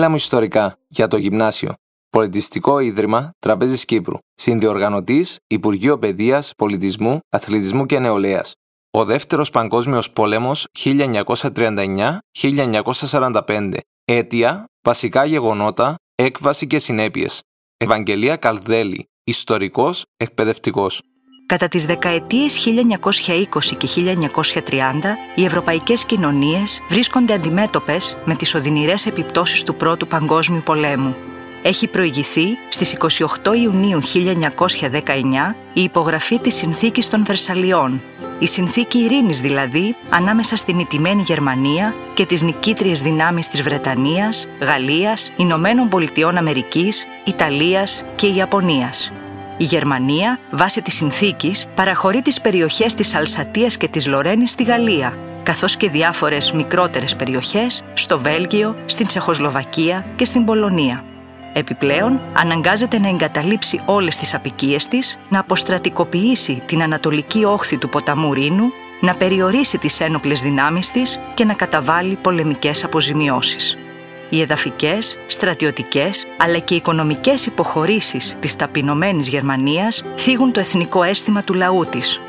Μίλα μου ιστορικά για το γυμνάσιο. Πολιτιστικό Ίδρυμα Τραπέζης Κύπρου. Συνδιοργανωτής Υπουργείο Παιδείας, Πολιτισμού, Αθλητισμού και Νεολαίας. Ο Δεύτερος Παγκόσμιος Πόλεμος 1939-1945. Αίτια, βασικά γεγονότα, έκβαση και συνέπειες. Ευαγγελία Καλδέλη. Ιστορικός, εκπαιδευτικός. Κατά τις δεκαετίες 1920 και 1930, οι ευρωπαϊκές κοινωνίες βρίσκονται αντιμέτωπες με τις οδυνηρές επιπτώσεις του Πρώτου Παγκόσμιου Πολέμου. Έχει προηγηθεί στις 28 Ιουνίου 1919 η υπογραφή της Συνθήκης των Βερσαλιών, η συνθήκη ειρήνης δηλαδή ανάμεσα στην ιτημένη Γερμανία και τις νικήτριες δυνάμεις της Βρετανίας, Γαλλίας, Ηνωμένων Πολιτειών Αμερικής, Ιταλίας και Ιαπωνίας. Η Γερμανία, βάσει της συνθήκης, παραχωρεί τις περιοχές της Αλσατίας και της Λορένης στη Γαλλία, καθώς και διάφορες μικρότερες περιοχές στο Βέλγιο, στην Τσεχοσλοβακία και στην Πολωνία. Επιπλέον, αναγκάζεται να εγκαταλείψει όλες τις απικίες της, να αποστρατικοποιήσει την ανατολική όχθη του ποταμού Ρήνου, να περιορίσει τις ένοπλες δυνάμεις της και να καταβάλει πολεμικές αποζημιώσεις. Οι εδαφικές, στρατιωτικές αλλά και οικονομικές υποχωρήσεις της ταπεινωμένης Γερμανίας θίγουν το εθνικό αίσθημα του λαού της.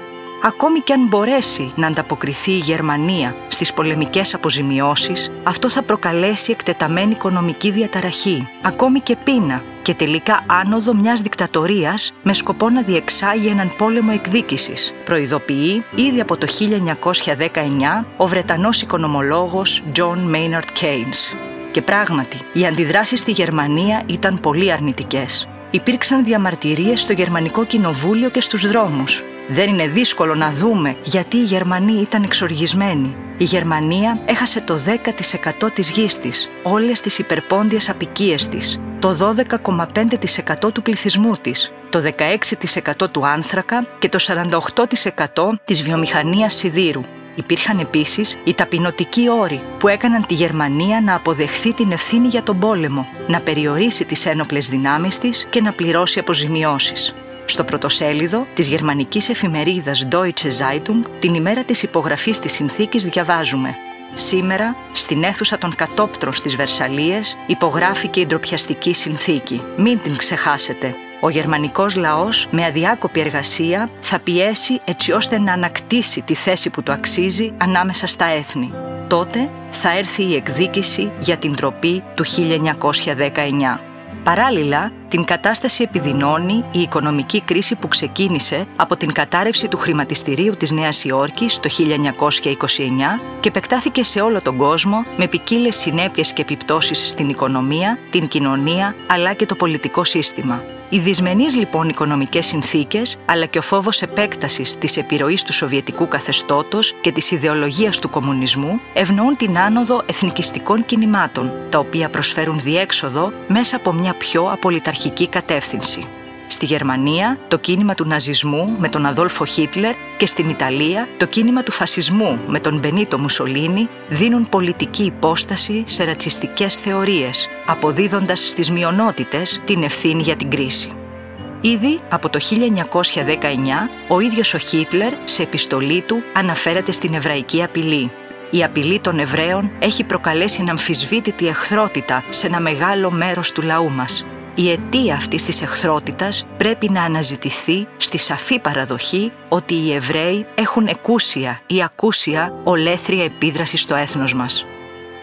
Ακόμη και αν μπορέσει να ανταποκριθεί η Γερμανία στις πολεμικές αποζημιώσεις, αυτό θα προκαλέσει εκτεταμένη οικονομική διαταραχή, ακόμη και πείνα και τελικά άνοδο μιας δικτατορίας με σκοπό να διεξάγει έναν πόλεμο εκδίκησης, προειδοποιεί ήδη από το 1919 ο Βρετανός οικονομολόγος John Maynard Keynes. Και πράγματι, οι αντιδράσεις στη Γερμανία ήταν πολύ αρνητικές. Υπήρξαν διαμαρτυρίες στο Γερμανικό Κοινοβούλιο και στους δρόμους. Δεν είναι δύσκολο να δούμε γιατί οι Γερμανοί ήταν εξοργισμένοι. Η Γερμανία έχασε το 10% της γης της, όλες τις υπερπόντιες απικίες της, το 12,5% του πληθυσμού της, το 16% του άνθρακα και το 48% της βιομηχανίας σιδήρου. Υπήρχαν επίσης οι ταπεινωτικοί όροι που έκαναν τη Γερμανία να αποδεχθεί την ευθύνη για τον πόλεμο, να περιορίσει τις ένοπλες δυνάμεις της και να πληρώσει αποζημιώσεις. Στο πρωτοσέλιδο της γερμανικής εφημερίδας Deutsche Zeitung, την ημέρα της υπογραφής της συνθήκης διαβάζουμε Σήμερα, στην αίθουσα των κατόπτρων στις Βερσαλίες, υπογράφηκε η ντροπιαστική συνθήκη. Μην την ξεχάσετε. Ο γερμανικός λαός με αδιάκοπη εργασία θα πιέσει έτσι ώστε να ανακτήσει τη θέση που του αξίζει ανάμεσα στα έθνη. Τότε θα έρθει η εκδίκηση για την τροπή του 1919. Παράλληλα, την κατάσταση επιδεινώνει η οικονομική κρίση που ξεκίνησε από την κατάρρευση του χρηματιστηρίου της Νέας Υόρκης το 1929 και επεκτάθηκε σε όλο τον κόσμο με ποικίλες συνέπειες και επιπτώσεις στην οικονομία, την κοινωνία αλλά και το πολιτικό σύστημα. Οι δυσμενείς λοιπόν οικονομικές συνθήκες, αλλά και ο φόβος επέκτασης της επιρροής του σοβιετικού καθεστώτος και της ιδεολογίας του κομμουνισμού ευνοούν την άνοδο εθνικιστικών κινημάτων, τα οποία προσφέρουν διέξοδο μέσα από μια πιο απολυταρχική κατεύθυνση. Στη Γερμανία το κίνημα του ναζισμού με τον Αδόλφο Χίτλερ και στην Ιταλία το κίνημα του φασισμού με τον Μπενίτο Μουσολίνη δίνουν πολιτική υπόσταση σε ρατσιστικές θεωρίες, αποδίδοντας στις μειονότητες την ευθύνη για την κρίση. Ήδη από το 1919 ο ίδιος ο Χίτλερ σε επιστολή του αναφέρεται στην εβραϊκή απειλή. Η απειλή των Εβραίων έχει προκαλέσει αμφισβήτητη εχθρότητα σε ένα μεγάλο μέρος του λαού μας η αιτία αυτής της εχθρότητας πρέπει να αναζητηθεί στη σαφή παραδοχή ότι οι Εβραίοι έχουν εκούσια ή ακούσια ολέθρια επίδραση στο έθνος μας.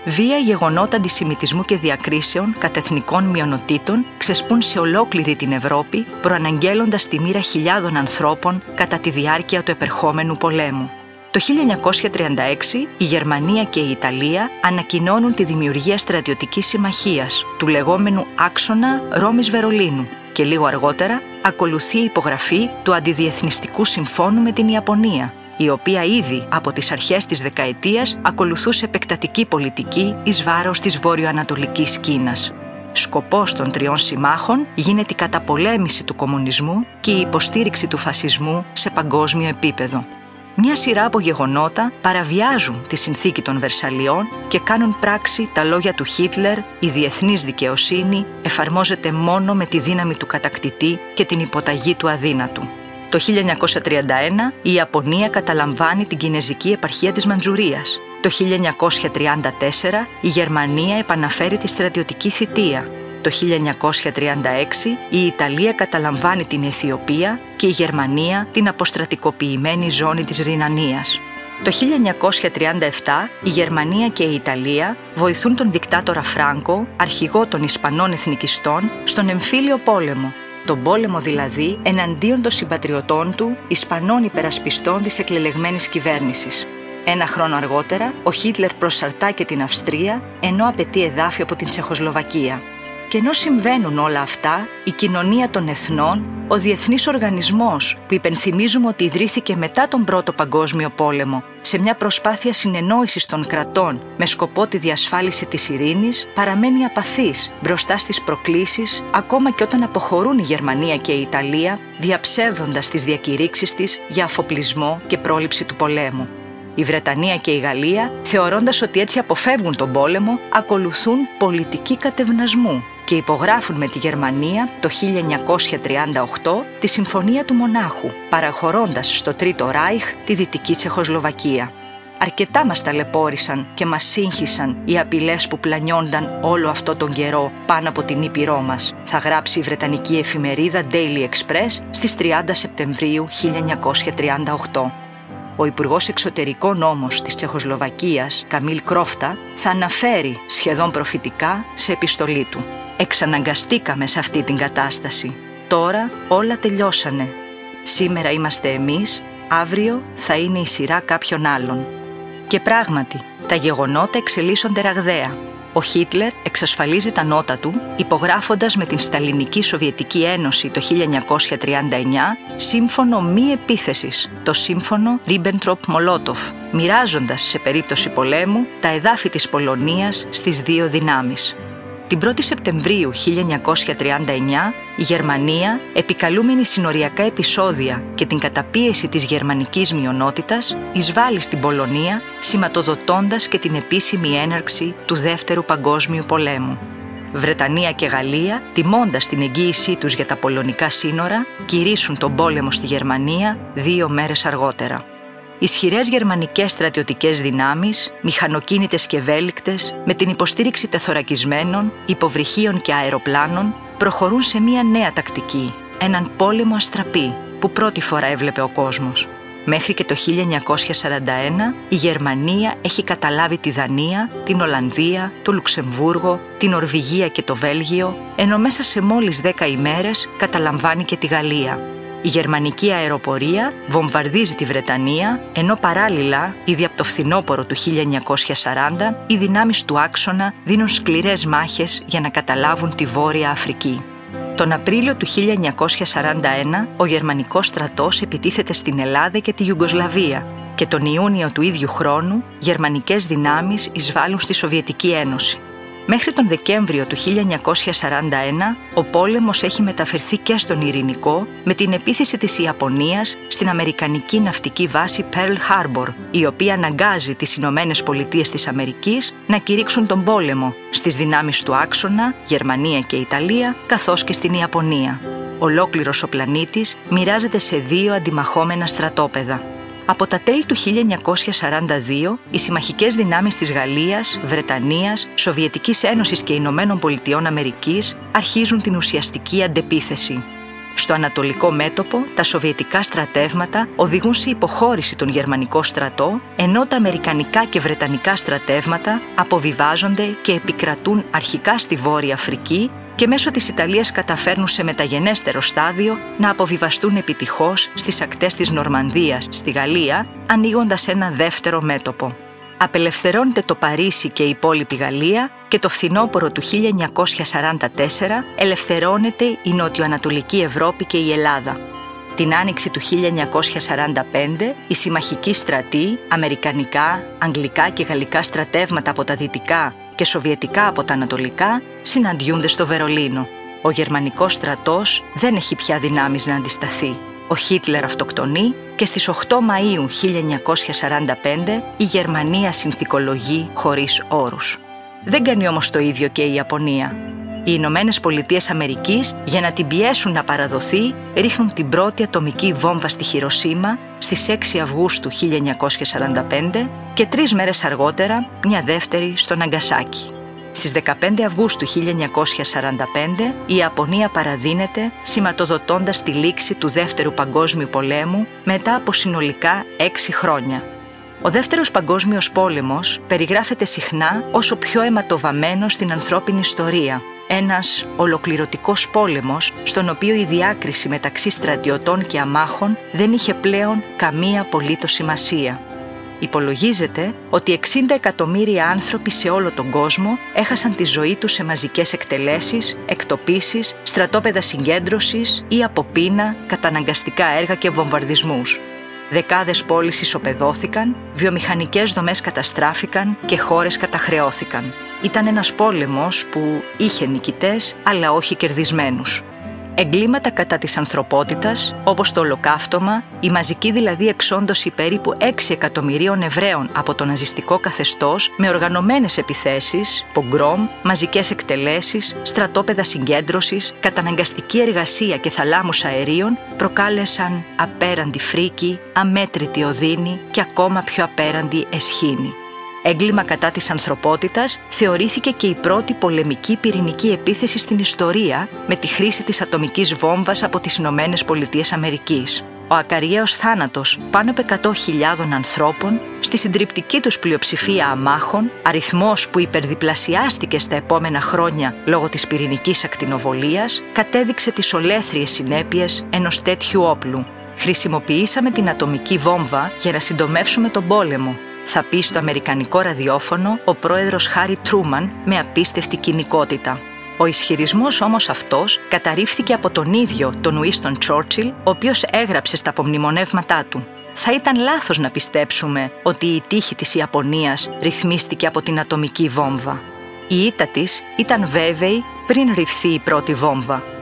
Βία γεγονότα αντισημιτισμού και διακρίσεων κατά εθνικών μειονοτήτων ξεσπούν σε ολόκληρη την Ευρώπη, προαναγγέλλοντας τη μοίρα χιλιάδων ανθρώπων κατά τη διάρκεια του επερχόμενου πολέμου. Το 1936 η Γερμανία και η Ιταλία ανακοινώνουν τη δημιουργία στρατιωτικής συμμαχίας, του λεγόμενου άξονα Ρώμης-Βερολίνου και λίγο αργότερα ακολουθεί η υπογραφή του αντιδιεθνιστικού συμφώνου με την Ιαπωνία, η οποία ήδη από τις αρχές της δεκαετίας ακολουθούσε επεκτατική πολιτική εις βάρος της βόρειο-ανατολικής Κίνας. Σκοπός των τριών συμμάχων γίνεται η καταπολέμηση του κομμουνισμού και η υποστήριξη του φασισμού σε παγκόσμιο επίπεδο μια σειρά από γεγονότα παραβιάζουν τη συνθήκη των Βερσαλιών και κάνουν πράξη τα λόγια του Χίτλερ «Η διεθνής δικαιοσύνη εφαρμόζεται μόνο με τη δύναμη του κατακτητή και την υποταγή του αδύνατου». Το 1931 η Ιαπωνία καταλαμβάνει την Κινέζικη επαρχία της Μαντζουρίας. Το Το 1934 η Γερμανία επαναφέρει τη στρατιωτική θητεία. Το 1936 η Ιταλία καταλαμβάνει την Αιθιοπία και η Γερμανία την αποστρατικοποιημένη ζώνη της Ρινανίας. Το 1937 η Γερμανία και η Ιταλία βοηθούν τον δικτάτορα Φράγκο, αρχηγό των Ισπανών εθνικιστών, στον εμφύλιο πόλεμο. Τον πόλεμο δηλαδή εναντίον των συμπατριωτών του, Ισπανών υπερασπιστών της εκλελεγμένης κυβέρνησης. Ένα χρόνο αργότερα, ο Χίτλερ προσαρτά και την Αυστρία, ενώ απαιτεί εδάφη από την Τσεχοσλοβακία. Και ενώ συμβαίνουν όλα αυτά, η κοινωνία των εθνών, ο διεθνής οργανισμός που υπενθυμίζουμε ότι ιδρύθηκε μετά τον Πρώτο Παγκόσμιο Πόλεμο σε μια προσπάθεια συνεννόησης των κρατών με σκοπό τη διασφάλιση της ειρήνης, παραμένει απαθής μπροστά στις προκλήσεις ακόμα και όταν αποχωρούν η Γερμανία και η Ιταλία διαψεύδοντας τις διακηρύξεις της για αφοπλισμό και πρόληψη του πολέμου. Η Βρετανία και η Γαλλία, θεωρώντας ότι έτσι αποφεύγουν τον πόλεμο, ακολουθούν πολιτική κατευνασμού και υπογράφουν με τη Γερμανία το 1938 τη Συμφωνία του Μονάχου, παραχωρώντας στο Τρίτο Ράιχ τη Δυτική Τσεχοσλοβακία. Αρκετά μας ταλαιπώρησαν και μας σύγχυσαν οι απειλές που πλανιόνταν όλο αυτό τον καιρό πάνω από την Ήπειρό μας, θα γράψει η Βρετανική εφημερίδα Daily Express στις 30 Σεπτεμβρίου 1938 ο Υπουργός Εξωτερικών όμως της Τσεχοσλοβακίας, Καμίλ Κρόφτα, θα αναφέρει σχεδόν προφητικά σε επιστολή του. Εξαναγκαστήκαμε σε αυτή την κατάσταση. Τώρα όλα τελειώσανε. Σήμερα είμαστε εμείς, αύριο θα είναι η σειρά κάποιων άλλων. Και πράγματι, τα γεγονότα εξελίσσονται ραγδαία. Ο Χίτλερ εξασφαλίζει τα νότα του υπογράφοντας με την Σταλινική Σοβιετική Ένωση το 1939 σύμφωνο μη επίθεσης, το σύμφωνο Ρίμπεντροπ-Μολότοφ, μοιράζοντας σε περίπτωση πολέμου τα εδάφη της Πολωνίας στις δύο δυνάμεις. Την 1η Σεπτεμβρίου 1939 η Γερμανία, επικαλούμενη συνοριακά επεισόδια και την καταπίεση της γερμανικής μειονότητας, εισβάλλει στην Πολωνία, σηματοδοτώντας και την επίσημη έναρξη του Δεύτερου Παγκόσμιου Πολέμου. Βρετανία και Γαλλία, τιμώντας την εγγύησή τους για τα πολωνικά σύνορα, κηρύσουν τον πόλεμο στη Γερμανία δύο μέρες αργότερα. Ισχυρές γερμανικές στρατιωτικές δυνάμεις, μηχανοκίνητες και ευέλικτες, με την υποστήριξη τεθωρακισμένων, υποβρυχίων και αεροπλάνων, προχωρούν σε μια νέα τακτική, έναν πόλεμο αστραπή που πρώτη φορά έβλεπε ο κόσμος. Μέχρι και το 1941 η Γερμανία έχει καταλάβει τη Δανία, την Ολλανδία, το Λουξεμβούργο, την Ορβηγία και το Βέλγιο, ενώ μέσα σε μόλις 10 ημέρες καταλαμβάνει και τη Γαλλία, η γερμανική αεροπορία βομβαρδίζει τη Βρετανία, ενώ παράλληλα, ήδη από το φθινόπωρο του 1940, οι δυνάμεις του άξονα δίνουν σκληρές μάχες για να καταλάβουν τη Βόρεια Αφρική. Τον Απρίλιο του 1941, ο γερμανικός στρατός επιτίθεται στην Ελλάδα και τη Ιουγκοσλαβία και τον Ιούνιο του ίδιου χρόνου, γερμανικές δυνάμεις εισβάλλουν στη Σοβιετική Ένωση. Μέχρι τον Δεκέμβριο του 1941, ο πόλεμος έχει μεταφερθεί και στον Ειρηνικό με την επίθεση της Ιαπωνίας στην Αμερικανική ναυτική βάση Pearl Harbor, η οποία αναγκάζει τις Ηνωμένε Πολιτείες της Αμερικής να κηρύξουν τον πόλεμο στις δυνάμεις του άξονα, Γερμανία και Ιταλία, καθώς και στην Ιαπωνία. Ολόκληρος ο πλανήτης μοιράζεται σε δύο αντιμαχόμενα στρατόπεδα. Από τα τέλη του 1942, οι συμμαχικές δυνάμεις της Γαλλίας, Βρετανίας, Σοβιετικής Ένωσης και Ηνωμένων Πολιτειών Αμερικής αρχίζουν την ουσιαστική αντεπίθεση. Στο ανατολικό μέτωπο, τα σοβιετικά στρατεύματα οδηγούν σε υποχώρηση τον γερμανικό στρατό, ενώ τα αμερικανικά και βρετανικά στρατεύματα αποβιβάζονται και επικρατούν αρχικά στη Βόρεια Αφρική και μέσω της Ιταλίας καταφέρνουν σε μεταγενέστερο στάδιο να αποβιβαστούν επιτυχώς στις ακτές της Νορμανδίας, στη Γαλλία, ανοίγοντας ένα δεύτερο μέτωπο. Απελευθερώνεται το Παρίσι και η υπόλοιπη Γαλλία και το φθινόπωρο του 1944 ελευθερώνεται η νοτιοανατολική Ευρώπη και η Ελλάδα. Την άνοιξη του 1945, οι συμμαχικοί στρατοί, αμερικανικά, αγγλικά και γαλλικά στρατεύματα από τα δυτικά και σοβιετικά από τα ανατολικά συναντιούνται στο Βερολίνο. Ο γερμανικός στρατός δεν έχει πια δυνάμεις να αντισταθεί. Ο Χίτλερ αυτοκτονεί και στις 8 Μαΐου 1945 η Γερμανία συνθηκολογεί χωρίς όρους. Δεν κάνει όμως το ίδιο και η Ιαπωνία. Οι Ηνωμένες Πολιτείες Αμερικής, για να την πιέσουν να παραδοθεί, ρίχνουν την πρώτη ατομική βόμβα στη Χειροσύμα στις 6 Αυγούστου 1945 και τρεις μέρες αργότερα μια δεύτερη στο Ναγκασάκι. Στις 15 Αυγούστου 1945 η Ιαπωνία παραδίνεται σηματοδοτώντας τη λήξη του Δεύτερου Παγκόσμιου Πολέμου μετά από συνολικά έξι χρόνια. Ο Δεύτερος Παγκόσμιος Πόλεμος περιγράφεται συχνά όσο πιο αιματοβαμένος στην ανθρώπινη ιστορία. Ένας ολοκληρωτικός πόλεμος στον οποίο η διάκριση μεταξύ στρατιωτών και αμάχων δεν είχε πλέον καμία απολύτως σημασία. Υπολογίζεται ότι 60 εκατομμύρια άνθρωποι σε όλο τον κόσμο έχασαν τη ζωή τους σε μαζικές εκτελέσεις, εκτοπίσεις, στρατόπεδα συγκέντρωσης ή από πείνα, καταναγκαστικά έργα και βομβαρδισμούς. Δεκάδες πόλεις ισοπεδώθηκαν, βιομηχανικές δομές καταστράφηκαν και χώρες καταχρεώθηκαν. Ήταν ένας πόλεμος που είχε νικητές αλλά όχι κερδισμένους εγκλήματα κατά της ανθρωπότητας, όπως το ολοκαύτωμα, η μαζική δηλαδή εξόντωση περίπου 6 εκατομμυρίων Εβραίων από το ναζιστικό καθεστώς με οργανωμένες επιθέσεις, πογκρόμ, μαζικές εκτελέσεις, στρατόπεδα συγκέντρωσης, καταναγκαστική εργασία και θαλάμους αερίων προκάλεσαν απέραντη φρίκη, αμέτρητη οδύνη και ακόμα πιο απέραντη εσχήνη έγκλημα κατά της ανθρωπότητας, θεωρήθηκε και η πρώτη πολεμική πυρηνική επίθεση στην ιστορία με τη χρήση της ατομικής βόμβας από τις Ηνωμένες Πολιτείες Αμερικής. Ο ακαριαίος θάνατος πάνω από 100.000 ανθρώπων, στη συντριπτική τους πλειοψηφία αμάχων, αριθμός που υπερδιπλασιάστηκε στα επόμενα χρόνια λόγω της πυρηνικής ακτινοβολίας, κατέδειξε τις ολέθριες συνέπειες ενός τέτοιου όπλου. Χρησιμοποιήσαμε την ατομική βόμβα για να συντομεύσουμε τον πόλεμο, θα πει στο αμερικανικό ραδιόφωνο ο πρόεδρος Χάρι Τρούμαν με απίστευτη κοινικότητα. Ο ισχυρισμός όμως αυτός καταρρίφθηκε από τον ίδιο τον Ουίστον Τσόρτσιλ, ο οποίος έγραψε στα απομνημονεύματά του. Θα ήταν λάθος να πιστέψουμε ότι η τύχη της Ιαπωνίας ρυθμίστηκε από την ατομική βόμβα. Η ήττα της ήταν βέβαιη πριν ρυφθεί η πρώτη βόμβα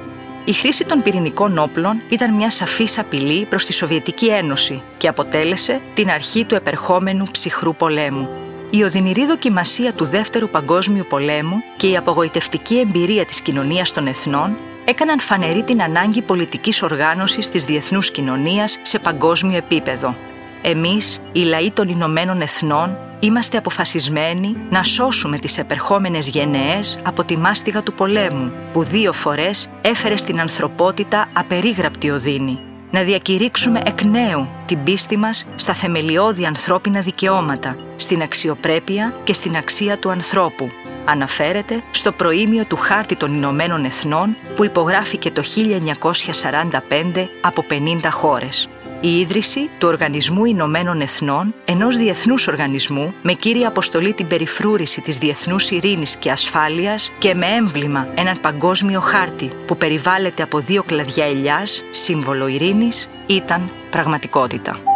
η χρήση των πυρηνικών όπλων ήταν μια σαφής απειλή προς τη Σοβιετική Ένωση και αποτέλεσε την αρχή του επερχόμενου ψυχρού πολέμου. Η οδυνηρή δοκιμασία του Δεύτερου Παγκόσμιου Πολέμου και η απογοητευτική εμπειρία της κοινωνίας των εθνών έκαναν φανερή την ανάγκη πολιτικής οργάνωσης της διεθνούς κοινωνίας σε παγκόσμιο επίπεδο. Εμείς, οι λαοί των Ηνωμένων Εθνών, Είμαστε αποφασισμένοι να σώσουμε τις επερχόμενες γενναίες από τη μάστιγα του πολέμου, που δύο φορές έφερε στην ανθρωπότητα απερίγραπτη οδύνη. Να διακηρύξουμε εκ νέου την πίστη μας στα θεμελιώδη ανθρώπινα δικαιώματα, στην αξιοπρέπεια και στην αξία του ανθρώπου. Αναφέρεται στο προήμιο του Χάρτη των Ηνωμένων Εθνών που υπογράφηκε το 1945 από 50 χώρες η ίδρυση του Οργανισμού Ηνωμένων Εθνών, ενός διεθνούς οργανισμού με κύρια αποστολή την περιφρούρηση της διεθνούς ειρήνης και ασφάλειας και με έμβλημα έναν παγκόσμιο χάρτη που περιβάλλεται από δύο κλαδιά ελιάς, σύμβολο ειρήνης, ήταν πραγματικότητα.